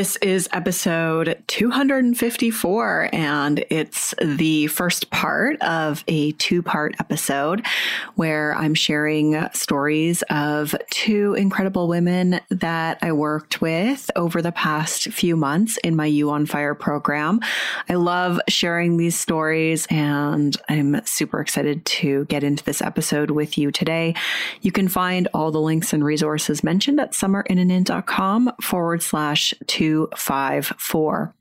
This is episode 254, and it's the first part of a two part episode where I'm sharing stories of two incredible women that I worked with over the past few months in my You on Fire program. I love sharing these stories, and I'm super excited to get into this episode with you today. You can find all the links and resources mentioned at summerinnanen.com forward slash 254.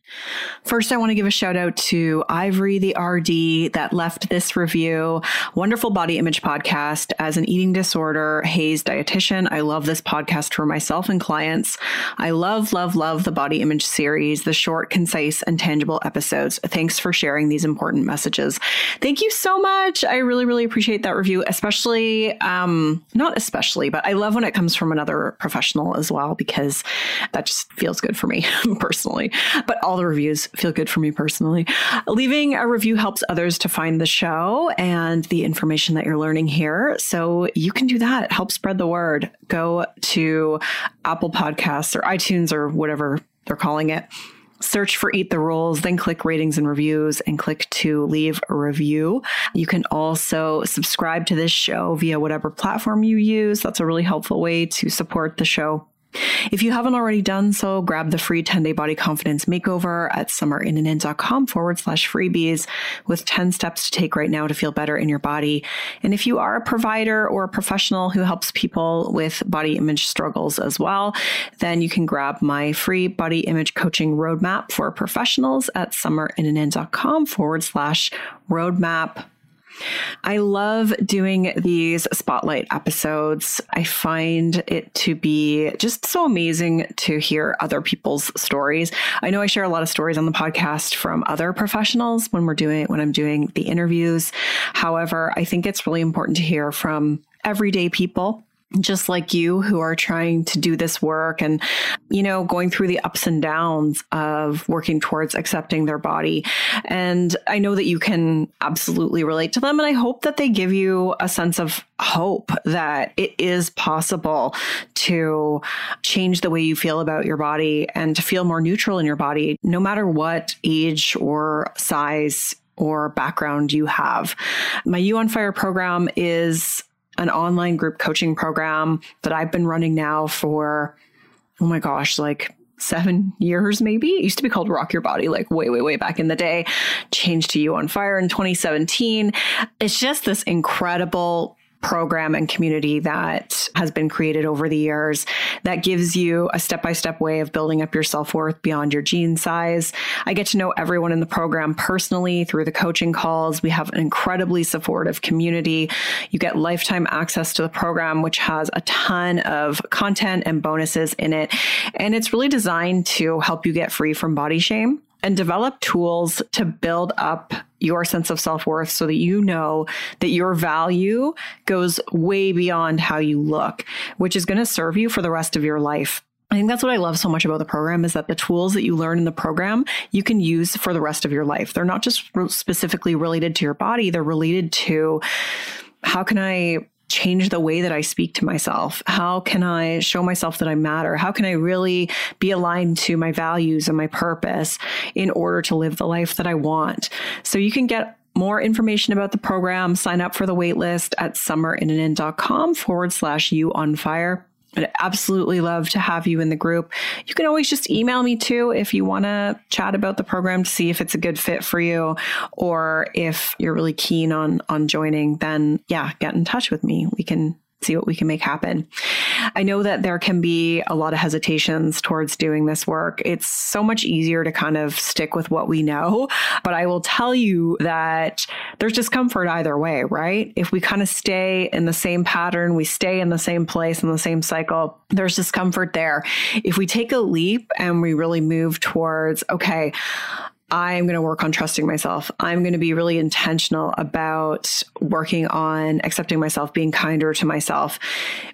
First, I want to give a shout out to Ivory the RD that left this review. Wonderful body image podcast as an eating disorder HAES dietitian. I love this podcast for myself and clients. I love, love, love the body image series, the short, concise, and tangible episodes. Thanks for sharing these important messages. Thank you so much. I really, really appreciate that review, especially, um, not especially, but I love when it comes from another professional as well, because that just feels good for me personally. But all the reviews feel good for me personally. Leaving a review helps others to find the show and the information that you're learning here. So you can do that. Help spread the word. Go to Apple Podcasts or iTunes or whatever they're calling it. Search for Eat the Rules, then click ratings and reviews and click to leave a review. You can also subscribe to this show via whatever platform you use. That's a really helpful way to support the show. If you haven't already done so, grab the free 10 day body confidence makeover at summerinnanen.com forward slash freebies with 10 steps to take right now to feel better in your body. And if you are a provider or a professional who helps people with body image struggles as well, then you can grab my free body image coaching roadmap for professionals at summerinnanen.com forward slash roadmap I love doing these spotlight episodes. I find it to be just so amazing to hear other people's stories. I know I share a lot of stories on the podcast from other professionals when we're doing when I'm doing the interviews. However, I think it's really important to hear from everyday people just like you who are trying to do this work and, you know, going through the ups and downs of working towards accepting their body. And I know that you can absolutely relate to them. And I hope that they give you a sense of hope that it is possible to change the way you feel about your body and to feel more neutral in your body, no matter what age or size or background you have. My You on Fire program is an online group coaching program that I've been running now for, oh my gosh, like seven years maybe. It used to be called Rock Your Body, like way, way, way back in the day. Changed to You on Fire in 2017. It's just this incredible program and community that has been created over the years that gives you a step by step way of building up your self worth beyond your jean size. I get to know everyone in the program personally through the coaching calls. We have an incredibly supportive community. You get lifetime access to the program, which has a ton of content and bonuses in it. And it's really designed to help you get free from body shame and develop tools to build up your sense of self worth so that you know that your value goes way beyond how you look, which is going to serve you for the rest of your life. I think that's what I love so much about the program is that the tools that you learn in the program you can use for the rest of your life. They're not just specifically related to your body, they're related to how can I change the way that I speak to myself? How can I show myself that I matter? How can I really be aligned to my values and my purpose in order to live the life that I want? So you can get more information about the program, sign up for the waitlist at summerinnanen.com forward slash you on fire. I'd absolutely love to have you in the group. You can always just email me too if you want to chat about the program to see if it's a good fit for you or if you're really keen on on joining then yeah, get in touch with me. We can see what we can make happen. I know that there can be a lot of hesitations towards doing this work. It's so much easier to kind of stick with what we know, but I will tell you that there's discomfort either way, right? If we kind of stay in the same pattern, we stay in the same place in the same cycle, there's discomfort there. If we take a leap and we really move towards, okay, I'm going to work on trusting myself. I'm going to be really intentional about working on accepting myself, being kinder to myself.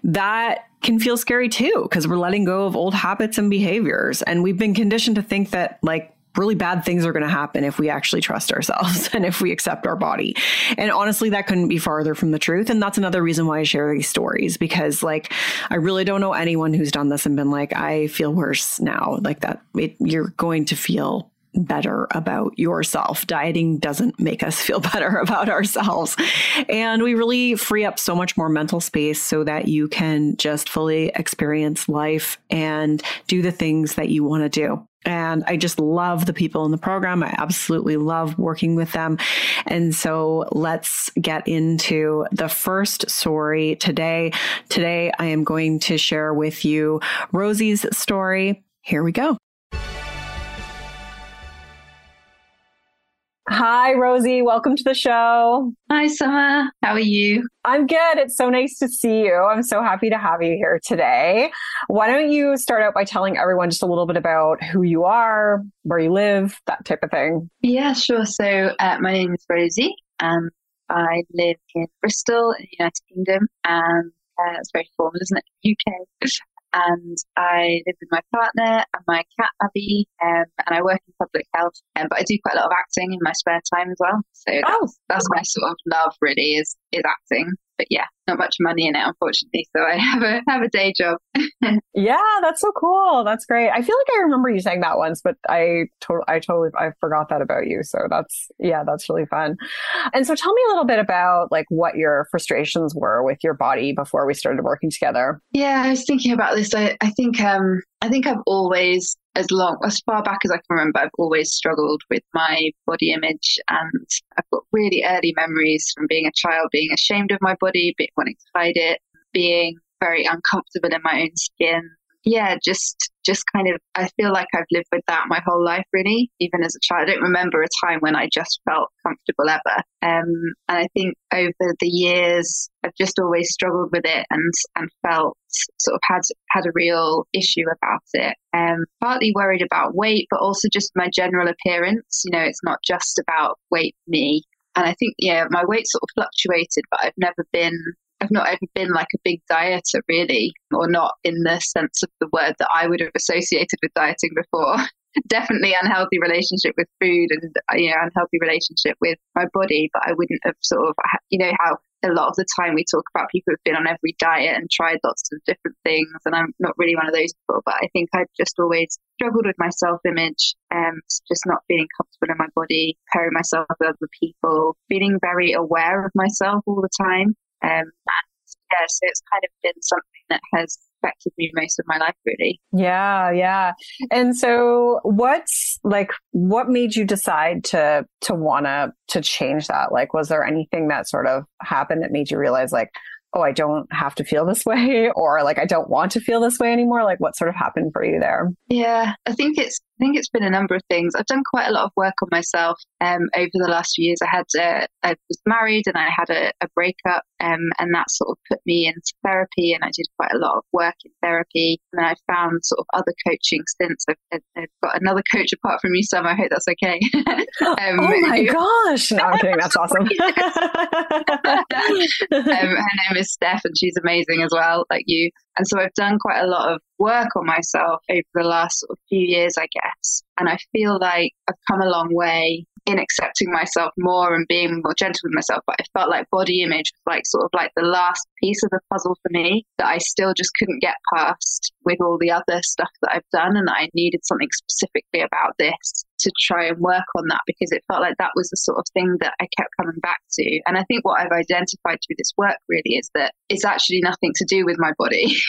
That can feel scary too, because we're letting go of old habits and behaviors. And we've been conditioned to think that, like, really bad things are going to happen if we actually trust ourselves and if we accept our body. And honestly, that couldn't be farther from the truth. And that's another reason why I share these stories because, like, I really don't know anyone who's done this and been like, I feel worse now. Like that, it, you're going to feel better about yourself. Dieting doesn't make us feel better about ourselves. And we really free up so much more mental space so that you can just fully experience life and do the things that you want to do. And I just love the people in the program. I absolutely love working with them. And so let's get into the first story today. Today, I am going to share with you Rosie's story. Here we go. Hi, Rosie. Welcome to the show. Hi, Summer. How are you? I'm good. It's so nice to see you. I'm so happy to have you here today. Why don't you start out by telling everyone just a little bit about who you are, where you live, that type of thing? Yeah, sure. So, uh, my name is Rosie, and I live in Bristol in the United Kingdom. And uh, it's very formal, isn't it? UK and I live with my partner and my cat Abby, um, and I work in public health. Um, but I do quite a lot of acting in my spare time as well. So oh. that's, that's my sort of love, really, is is acting. But yeah, not much money in it, unfortunately. So I have a have a day job. yeah, that's so cool. That's great. I feel like I remember you saying that once, but I totally, I totally, I forgot that about you. So that's yeah, that's really fun. And so tell me a little bit about like what your frustrations were with your body before we started working together. Yeah, I was thinking about this. I, I think um I think I've always as long as far back as I can remember, I've always struggled with my body image, and I've got really early memories from being a child, being ashamed of my body, wanting to hide it, being very uncomfortable in my own skin, yeah, just just kind of I feel like I've lived with that my whole life really. Even as a child, I don't remember a time when I just felt comfortable ever. Um, and I think over the years, I've just always struggled with it and and felt sort of had had a real issue about it. Um, partly worried about weight, but also just my general appearance. You know, it's not just about weight me. And I think, yeah, my weight sort of fluctuated, but I've never been I've not ever been like a big dieter really, or not in the sense of the word that I would have associated with dieting before. Definitely unhealthy relationship with food and uh, you know unhealthy relationship with my body, but I wouldn't have sort of you know how a lot of the time we talk about people who've been on every diet and tried lots of different things, and I'm not really one of those people. But I think I've just always struggled with my self image, and um, just not feeling comfortable in my body, comparing myself with other people, feeling very aware of myself all the time. Um, and yeah, so it's kind of been something that has affected me most of my life, really. Yeah, yeah. And so, what's like, what made you decide to to wanna to change that? Like, was there anything that sort of happened that made you realize, like, oh, I don't have to feel this way, or like I don't want to feel this way anymore? Like, what sort of happened for you there? Yeah, I think it's I think it's been a number of things. I've done quite a lot of work on myself um, over the last few years. I had uh, I was married and I had a, a breakup, um, and that sort of put me into therapy. And I did quite a lot of work in therapy. And then I found sort of other coaching stints. I've, I've got another coach apart from you, Sam. I hope that's okay. um, oh my gosh! No, I'm kidding. That's awesome. Um, her name is Steph, and she's amazing as well, like you. And so I've done quite a lot of work on myself over the last sort of few years, I guess. And I feel like I've come a long way. in accepting myself more and being more gentle with myself. But I felt like body image was like sort of like the last piece of the puzzle for me that I still just couldn't get past with all the other stuff that I've done. And I needed something specifically about this to try and work on that because it felt like that was the sort of thing that I kept coming back to. And I think what I've identified through this work really is that it's actually nothing to do with my body.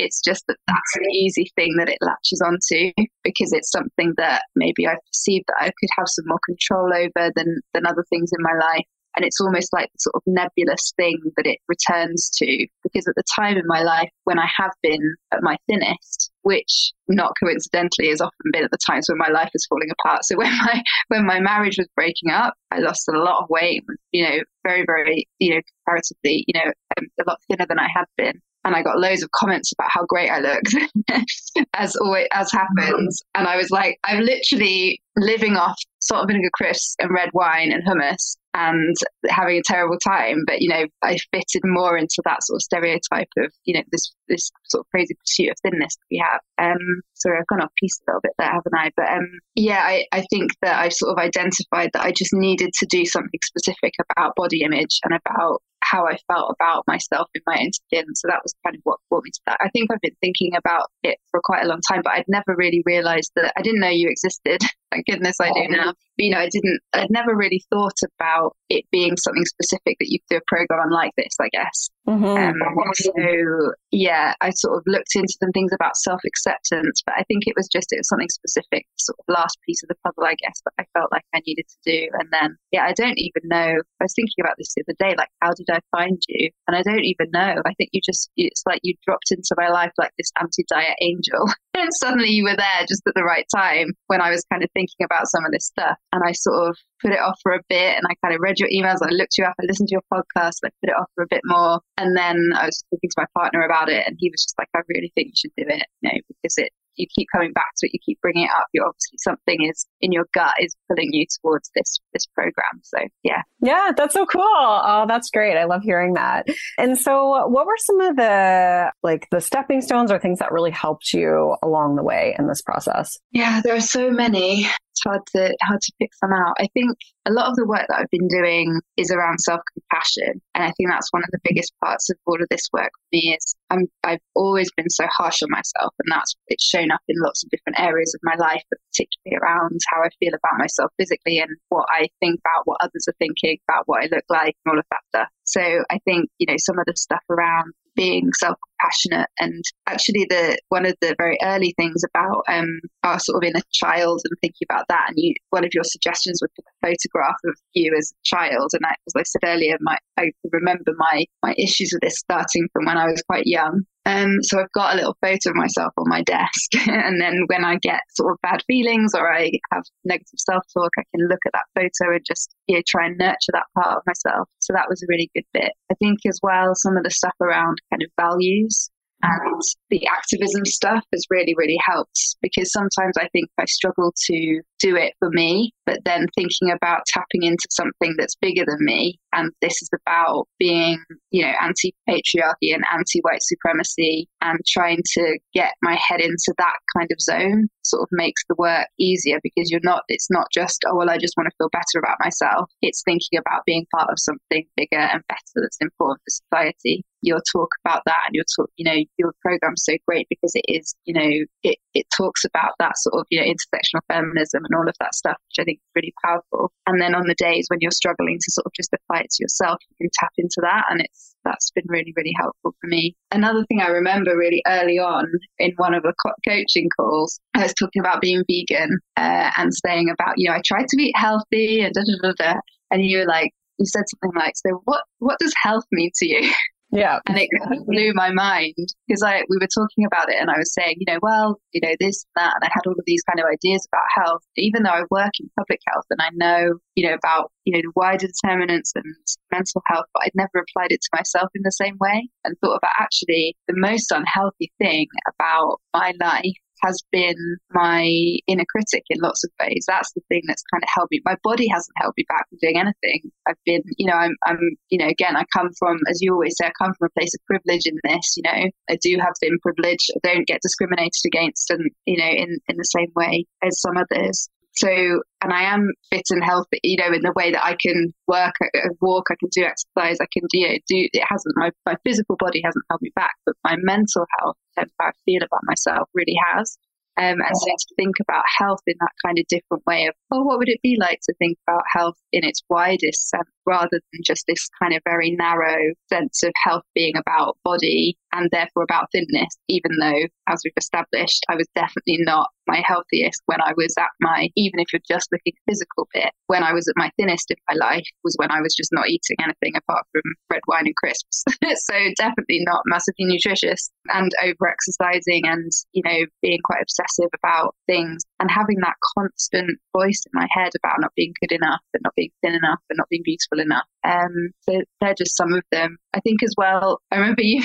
it's just that that's an easy thing that it latches onto because it's something that maybe I perceived that I could have some more control over than, than other things in my life. And it's almost like the sort of nebulous thing that it returns to. Because at the time in my life when I have been at my thinnest, which not coincidentally has often been at the times when my life is falling apart. So when my when my marriage was breaking up, I lost a lot of weight, you know, very, very, you know, comparatively, you know, um, a lot thinner than I had been and I got loads of comments about how great I looked, as always as happens. And I was like, I'm literally living off salt and vinegar crisps and red wine and hummus and having a terrible time. But you know, I fitted more into that sort of stereotype of you know this this sort of crazy pursuit of thinness that we have. Um, sorry, I've gone off piece a little bit there, haven't I? But um, yeah, I, I think that I've sort of identified that I just needed to do something specific about body image and about how I felt about myself in my own skin. So that was kind of what brought me to that. I think I've been thinking about it for quite a long time, but I'd never really realized that I didn't know you existed. Thank goodness I do oh. now. You know, I didn't, I'd never really thought about it being something specific that you could do a program on like this, I guess. Mm-hmm. Um, so yeah, I sort of looked into some things about self acceptance, but I think it was just, it was something specific, sort of last piece of the puzzle, I guess, that I felt like I needed to do. And then, yeah, I don't even know, I was thinking about this the other day, like, how did I find you? And I don't even know. I think you just, it's like you dropped into my life like this anti diet angel. and suddenly you were there just at the right time when I was kind of thinking about some of this stuff. And I sort of put it off for a bit and I kind of read your emails. I looked you up, I listened to your podcast, I put it off for a bit more. And then I was talking to my partner about it and he was just like, I really think you should do it, you know, because it, you keep coming back to it, you keep bringing it up. you're obviously something is in your gut is pulling you towards this this program. So yeah, yeah, that's so cool. Oh, that's great. I love hearing that. And so, what were some of the like the stepping stones or things that really helped you along the way in this process? Yeah, there are so many it's hard to hard to pick some out. I think a lot of the work that I've been doing is around self compassion, and I think that's one of the biggest parts of all of this work for me. Is I'm I've always been so harsh on myself, and that's it's shown up in lots of different areas of my life, but particularly around how I feel about myself physically and what I think about what others are thinking about what I look like and all of that stuff. So I think you know some of the stuff around being self compassionate. And actually, the one of the very early things about um, our sort of inner child and thinking about that, and you, one of your suggestions was a photograph of you as a child. And I, as I said earlier, my, I remember my my issues with this starting from when I was quite young. Um, so I've got a little photo of myself on my desk, and then when I get sort of bad feelings or I have negative self-talk, I can look at that photo and just you know, try and nurture that part of myself. So that was a really good bit. I think as well some of the stuff around kind of values and the activism stuff has really, really helped because sometimes I think I struggle to do it for me, but then thinking about tapping into something that's bigger than me. And this is about being, you know, anti patriarchy and anti white supremacy and trying to get my head into that kind of zone sort of makes the work easier because you're not, it's not just, oh, well, I just want to feel better about myself. It's thinking about being part of something bigger and better that's important for society your talk about that and your talk, you know, your program's so great because it is, you know, it, it talks about that sort of, you know, intersectional feminism and all of that stuff, which I think is really powerful. And then on the days when you're struggling to sort of just apply it to yourself, you can tap into that. And it's, that's been really, really helpful for me. Another thing I remember really early on in one of the co- coaching calls, I was talking about being vegan uh, and saying about, you know, I tried to eat healthy and da da da da. And you were like, you said something like, so what, what does health mean to you? Yeah. And it blew my mind because I we were talking about it and I was saying, you know, well, you know, this, that, and I had all of these kind of ideas about health, even though I work in public health and I know, you know, about, you know, the wider determinants and mental health, but I'd never applied it to myself in the same way and thought about actually the most unhealthy thing about my life has been my inner critic in lots of ways. That's the thing that's kind of held me. My body hasn't held me back from doing anything. I've been, you know, I'm, I'm, you know, again, I come from, as you always say, I come from a place of privilege in this. You know, I do have been privileged. I don't get discriminated against, and you know, in in the same way as some others so, and I am fit and healthy, you know, in the way that I can work, I walk, I can do exercise, I can do, you know, do, it hasn't, my, my physical body hasn't held me back, but my mental health and how I feel about myself really has. Um, and so to think about health in that kind of different way of, oh, what would it be like to think about health in its widest sense rather than just this kind of very narrow sense of health being about body and therefore about thinness, even though, as we've established, I was definitely not my healthiest when I was at my, even if you're just looking physical bit, when I was at my thinnest in my life was when I was just not eating anything apart from red wine and crisps. so definitely not massively nutritious and over exercising and, you know, being quite obsessive about things and having that constant voice in my head about not being good enough and not being thin enough and not being beautiful enough. Um, so they're just some of them. I think as well, I remember you,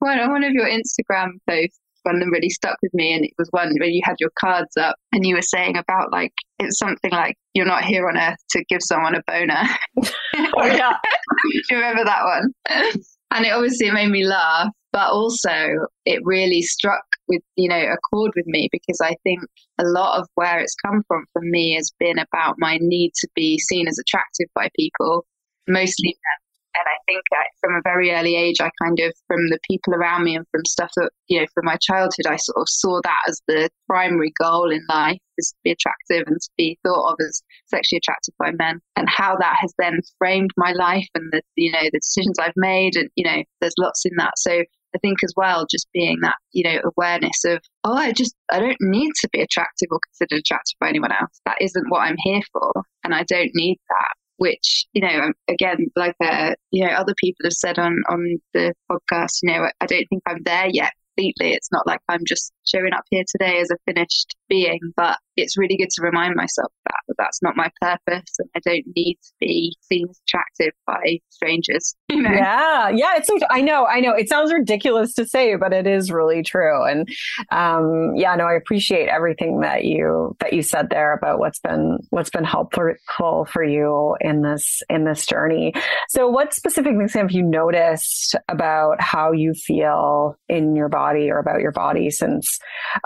one, one of your Instagram posts, one that really stuck with me, and it was one where you had your cards up and you were saying about like, it's something like, you're not here on earth to give someone a boner. oh, yeah. Do you remember that one? and it obviously made me laugh, but also it really struck with, you know, a chord with me because I think a lot of where it's come from for me has been about my need to be seen as attractive by people, mostly men and I think uh, from a very early age, I kind of, from the people around me and from stuff that, you know, from my childhood, I sort of saw that as the primary goal in life is to be attractive and to be thought of as sexually attractive by men and how that has then framed my life and the, you know, the decisions I've made. And, you know, there's lots in that. So I think as well, just being that, you know, awareness of, oh, I just, I don't need to be attractive or considered attractive by anyone else. That isn't what I'm here for. And I don't need that which you know um, again like uh, you know other people have said on on the podcast you know i don't think i'm there yet completely it's not like i'm just showing up here today as a finished being but it's really good to remind myself that, that that's not my purpose and I don't need to be seen as attractive by strangers. You know? Yeah, yeah. It's I know, I know. It sounds ridiculous to say, but it is really true. And um, yeah, no, I appreciate everything that you that you said there about what's been what's been helpful for you in this in this journey. So, what specific things have you noticed about how you feel in your body or about your body since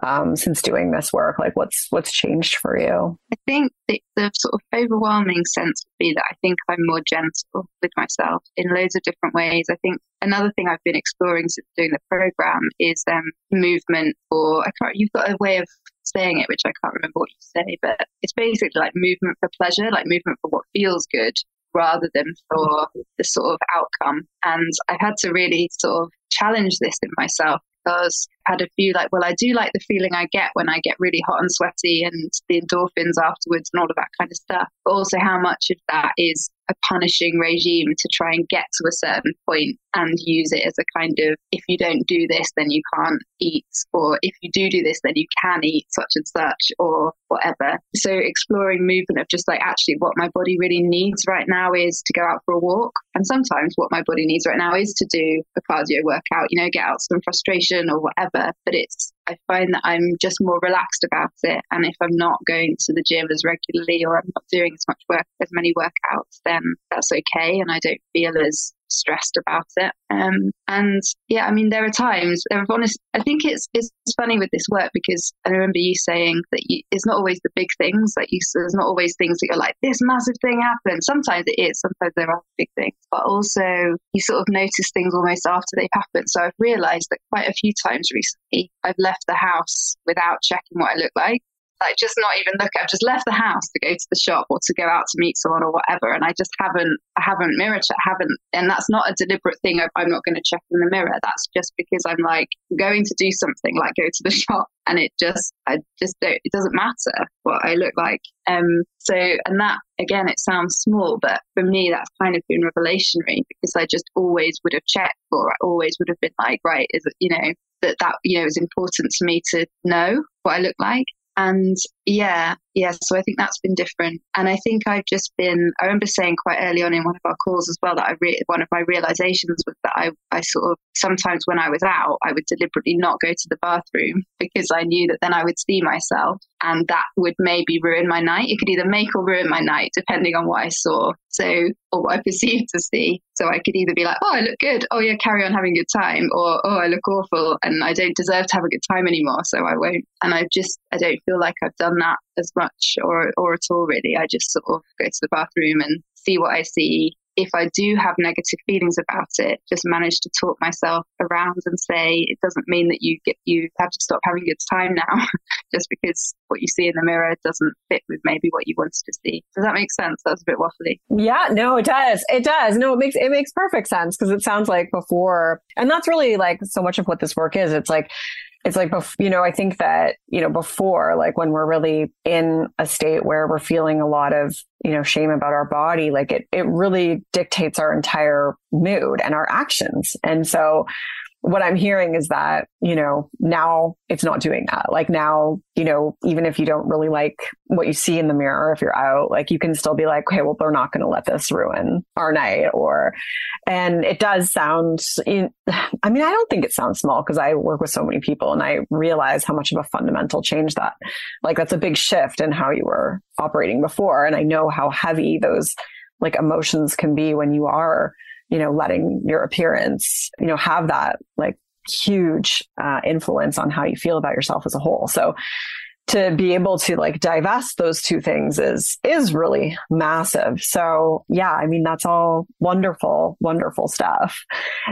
um, since doing this work? Like, what's what's changed for you? I think the, the sort of overwhelming sense would be that I think I'm more gentle with myself in loads of different ways. I think another thing I've been exploring since doing the program is um, movement, or I can't. You've got a way of saying it, which I can't remember what you say, but it's basically like movement for pleasure, like movement for what feels good rather than for the sort of outcome. And I've had to really sort of challenge this in myself because had a few like, well, I do like the feeling I get when I get really hot and sweaty and the endorphins afterwards and all of that kind of stuff. But also how much of that is a punishing regime to try and get to a certain point and use it as a kind of if you don't do this then you can't eat or if you do do this then you can eat such and such or whatever. So exploring movement of just like actually what my body really needs right now is to go out for a walk and sometimes what my body needs right now is to do a cardio workout you know get out some frustration or whatever but it's I find that I'm just more relaxed about it. And if I'm not going to the gym as regularly or I'm not doing as much work, as many workouts, then that's okay. And I don't feel as stressed about it. Um, and yeah, I mean, there are times, there are honest, I think it's, it's funny with this work because I remember you saying that you, it's not always the big things that you, there's not always things that you're like, this massive thing happened. Sometimes it is, sometimes there are big things, but also you sort of notice things almost after they've happened. So I've realized that quite a few times recently, I've left the house without checking what I look like like just not even look. At. I've just left the house to go to the shop or to go out to meet someone or whatever, and I just haven't, I haven't mirror checked, haven't, and that's not a deliberate thing. I'm not going to check in the mirror. That's just because I'm like going to do something, like go to the shop, and it just, I just don't. It doesn't matter what I look like. Um. So, and that again, it sounds small, but for me, that's kind of been revelationary because I just always would have checked, or I always would have been like, right, is it, you know, that that you know is important to me to know what I look like. And yeah, yeah. So I think that's been different. And I think I've just been, I remember saying quite early on in one of our calls as well that I, re- one of my realizations was that I, I sort of, sometimes when I was out, I would deliberately not go to the bathroom because I knew that then I would see myself and that would maybe ruin my night. It could either make or ruin my night depending on what I saw. So, or what I perceived to see. So I could either be like, oh, I look good. Oh, yeah, carry on having a good time. Or, oh, I look awful and I don't deserve to have a good time anymore. So I won't. And I just, I don't feel like I've done that as much or or at all really. I just sort of go to the bathroom and see what I see, if I do have negative feelings about it, just manage to talk myself around and say it doesn't mean that you get you have to stop having a good time now, just because what you see in the mirror doesn't fit with maybe what you wanted to see. Does that make sense? That's a bit waffly. Yeah, no, it does. It does. No, it makes it makes perfect sense because it sounds like before, and that's really like so much of what this work is. It's like it's like you know i think that you know before like when we're really in a state where we're feeling a lot of you know shame about our body like it it really dictates our entire mood and our actions. And so what I'm hearing is that, you know, now it's not doing that. Like now, you know, even if you don't really like what you see in the mirror, if you're out, like you can still be like, okay, well, they're not going to let this ruin our night. Or, and it does sound, I mean, I don't think it sounds small because I work with so many people and I realize how much of a fundamental change that, like, that's a big shift in how you were operating before. And I know how heavy those like emotions can be when you are you know, letting your appearance, you know, have that like huge uh, influence on how you feel about yourself as a whole. So to be able to like divest those two things is is really massive. So yeah, I mean that's all wonderful, wonderful stuff.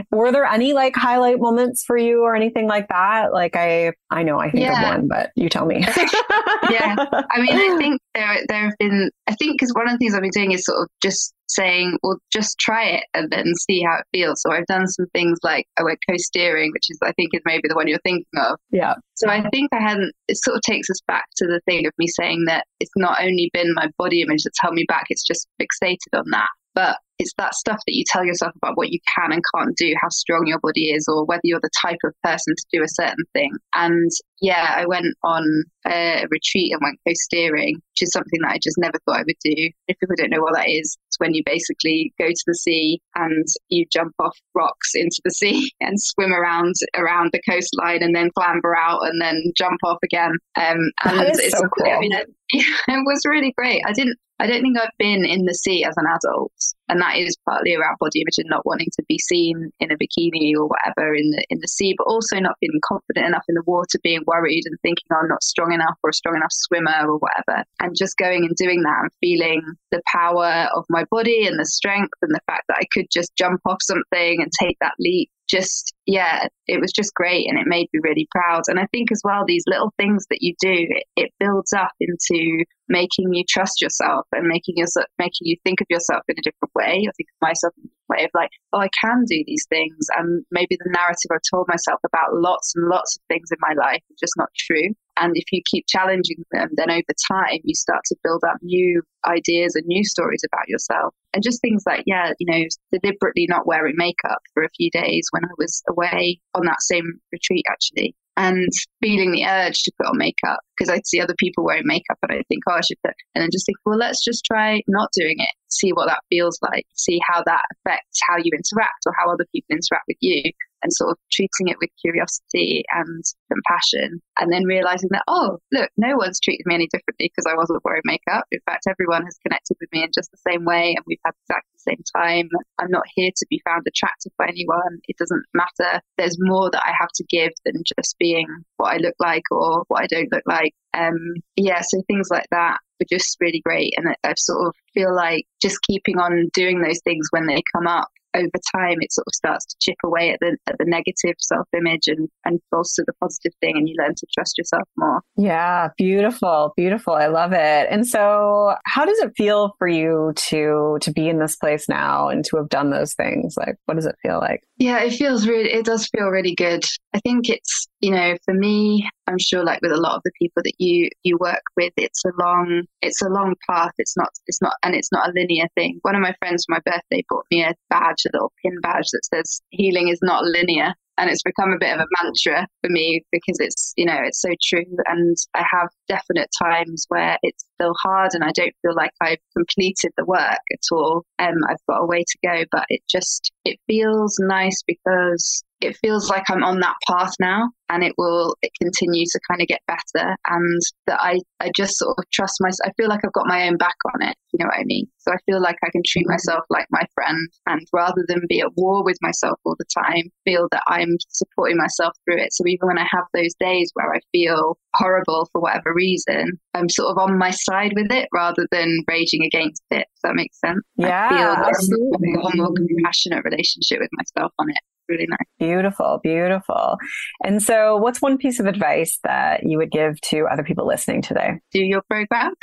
Were there any like highlight moments for you or anything like that? Like I I know I think yeah. of one, but you tell me. yeah. I mean I think there there have been I think because one of the things I've been doing is sort of just saying, well, just try it and then see how it feels. So I've done some things like I went coasteering, which is I think is maybe the one you're thinking of. Yeah. So I think I hadn't. It sort of takes us back to the thing of me saying that it's not only been my body image that's held me back; it's just fixated on that. But it's that stuff that you tell yourself about what you can and can't do, how strong your body is, or whether you're the type of person to do a certain thing. And yeah, I went on a retreat and went coasteering, which is something that I just never thought I would do. If people don't know what that is, it's when you basically go to the sea and you jump off rocks into the sea and swim around around the coastline and then clamber out and then jump off again. Um, and it's so cool. I mean, it, was really great. I didn't I don't think I've been in the sea as an adult, and that is partly around body image and not wanting to be seen in a bikini or whatever in the in the sea, but also not feeling confident enough in the water, being worried and thinking oh, I'm not strong enough or a strong enough swimmer or whatever, and just going and doing that and feeling the power of my body and the strength and the fact that I could just jump off something and take that leap just yeah it was just great and it made me really proud. And i think as well these little things that you do it, it builds up into making you trust yourself and making yourself making you think of yourself in a different way i think of myself in a way of like oh i can do these things. And maybe the narrative i told myself about lots and lots of things in my life is just not true and if you keep challenging them, then over time you start to build up new ideas and new stories about yourself. And just things like, yeah, you know, deliberately not wearing makeup for a few days when I was away on that same retreat, actually and feeling the urge to put on makeup because I'd see other people wearing makeup and I think, oh, I should put, and then just think, well, let's just try not doing it, see what that feels like, see how that affects how you interact or how other people interact with you and sort of treating it with curiosity and compassion and then realizing that oh look no one's treated me any differently because i wasn't wearing makeup in fact everyone has connected with me in just the same way and we've had exactly the same time. I'm not here to be found attractive by anyone. It doesn't matter. There's more that i have to give than just being what i look like or what i don't look like. Um yeah so things like that were just really great and i sort of feel like just keeping on doing those things when they come up over time it sort of starts to chip away at the at the negative self image and and bolster the positive thing and you learn to trust yourself more. Yeah, beautiful, beautiful. I love it. And so how does it feel for you to to be in this place now and to have done those things? Like what does it feel like? Yeah, it feels really it does feel really good. I think it's, you know, for me, I'm sure like with a lot of the people that you you work with, it's a long it's a long path. It's not it's not and it's not a linear thing. One of my friends for my birthday bought me a badge, a little pin badge that says healing is not linear. And it's become a bit of a mantra for me because it's, you know, it's so true. And I have definite times where it's still hard and I don't feel like I've completed the work at all. Um, I've got a way to go, but it just, it feels nice because it feels like I'm on that path now and it will it continue to kind of get better and that I, I just sort of trust myself. I feel like I've got my own back on it, you know what I mean? So I feel like I can treat mm-hmm. myself like my friend and rather than be at war with myself all the time, feel that I'm supporting myself through it. So even when I have those days where I feel horrible for whatever reason, I'm sort of on my side with it rather than raging against it. Does that make sense? Yeah, I feel absolutely. a more compassionate relationship with myself on it really nice. Beautiful, beautiful. And so, what's one piece of advice that you would give to other people listening today? Do your program.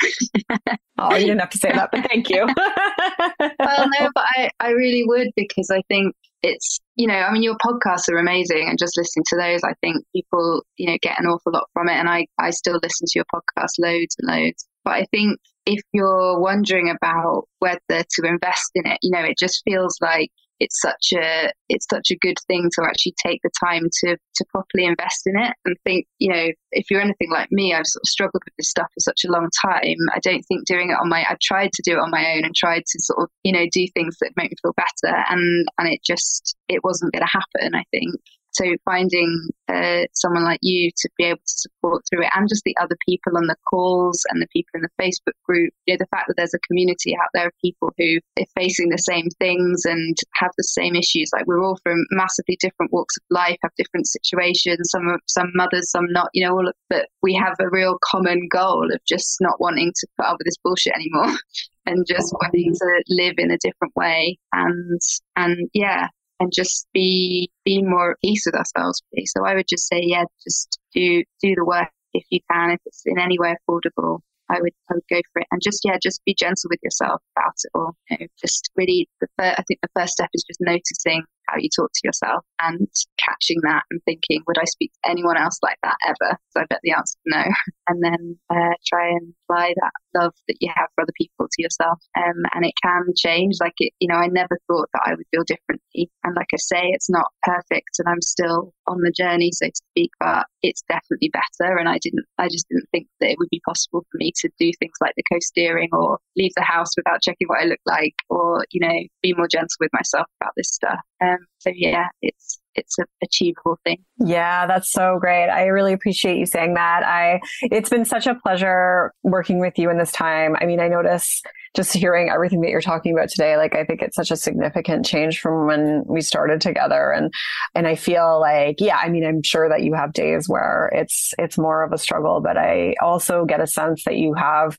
oh, you didn't have to say that, but thank you. well, no, but I, I really would because I think it's you know i mean your podcasts are amazing and just listening to those i think people you know get an awful lot from it and i i still listen to your podcast loads and loads but i think if you're wondering about whether to invest in it you know it just feels like it's such a it's such a good thing to actually take the time to to properly invest in it and think you know if you're anything like me i've sort of struggled with this stuff for such a long time. I don't think doing it on my i tried to do it on my own and tried to sort of you know do things that make me feel better and and it just it wasn't going to happen i think so finding uh, someone like you to be able to support through it and just the other people on the calls and the people in the Facebook group, you know, the fact that there's a community out there of people who are facing the same things and have the same issues. Like we're all from massively different walks of life, have different situations, some some mothers, some not, you know, all of, but we have a real common goal of just not wanting to put up with this bullshit anymore. and just wanting to live in a different way and and yeah and just be be more at peace with ourselves. Really. So I would just say, yeah, just do do the work if you can, if it's in any way affordable. I would I would go for it and just yeah, just be gentle with yourself about it all. You know, just really, the first, I think the first step is just noticing how you talk to yourself and catching that and thinking, would I speak to anyone else like that ever? So I bet the answer no. And then uh, try and apply that love that you have for other people to yourself. Um, and it can change. Like it, you know, I never thought that I would feel differently. And like I say, it's not perfect, and I'm still on the journey, so to speak. But it's definitely better. And I didn't, I just didn't think that it would be possible for me to do things like the coasteering or leave the house without checking what I look like, or you know, be more gentle with myself about this stuff. Um, so yeah, it's it's an achievable thing. Yeah, that's so great. I really appreciate you saying that. I it's been such a pleasure working with you in this time. I mean, I notice just hearing everything that you're talking about today, like I think it's such a significant change from when we started together. And and I feel like, yeah, I mean, I'm sure that you have days where it's it's more of a struggle, but I also get a sense that you have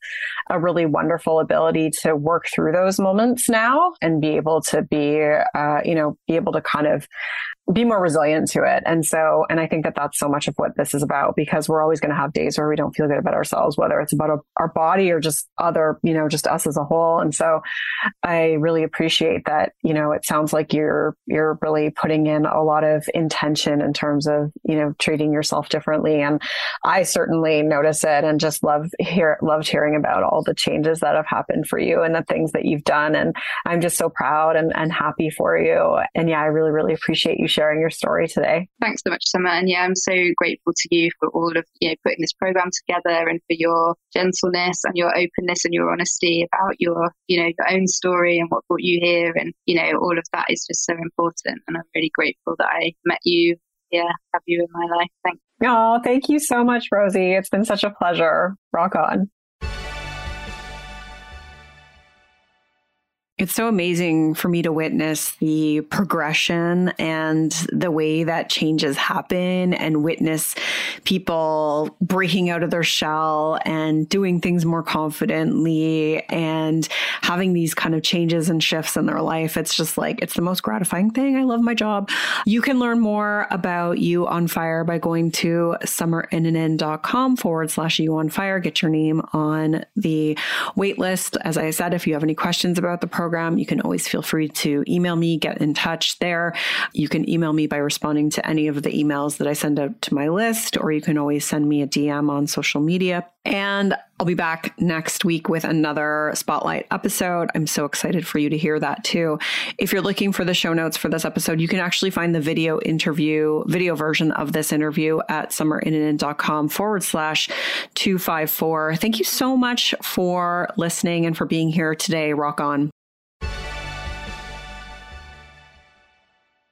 a really wonderful ability to work through those moments now and be able to be, uh, you know, be able to kind of be more resilient to it. And so, and I think that that's so much of what this is about because we're always going to have days where we don't feel good about ourselves, whether it's about a, our body or just other, you know, just us as a whole. And so I really appreciate that, you know, it sounds like you're, you're really putting in a lot of intention in terms of, you know, treating yourself differently. And I certainly notice it and just love hear, loved hearing about all the changes that have happened for you and the things that you've done. And I'm just so proud and, and happy for you. And yeah, I really, really appreciate you sharing your story today. Thanks so much, Summer. And yeah, I'm so grateful to you for all of you know putting this program together and for your gentleness and your openness and your honesty about your you know your own story and what brought you here. And you know all of that is just so important. And I'm really grateful that I met you. Yeah, have you in my life. Thank you. Oh, thank you so much, Rosie. It's been such a pleasure. Rock on. It's so amazing for me to witness the progression and the way that changes happen and witness people breaking out of their shell and doing things more confidently and having these kind of changes and shifts in their life. It's just like, it's the most gratifying thing. I love my job. You can learn more about You on Fire by going to summerinnanen.com forward slash You on Fire. Get your name on the wait list. As I said, if you have any questions about the program, program, you can always feel free to email me, get in touch there. You can email me by responding to any of the emails that I send out to my list, or you can always send me a DM on social media. And I'll be back next week with another spotlight episode. I'm so excited for you to hear that too. If you're looking for the show notes for this episode, you can actually find the video interview, video version of this interview at summerinnanen.com forward slash 254. Thank you so much for listening and for being here today. Rock on.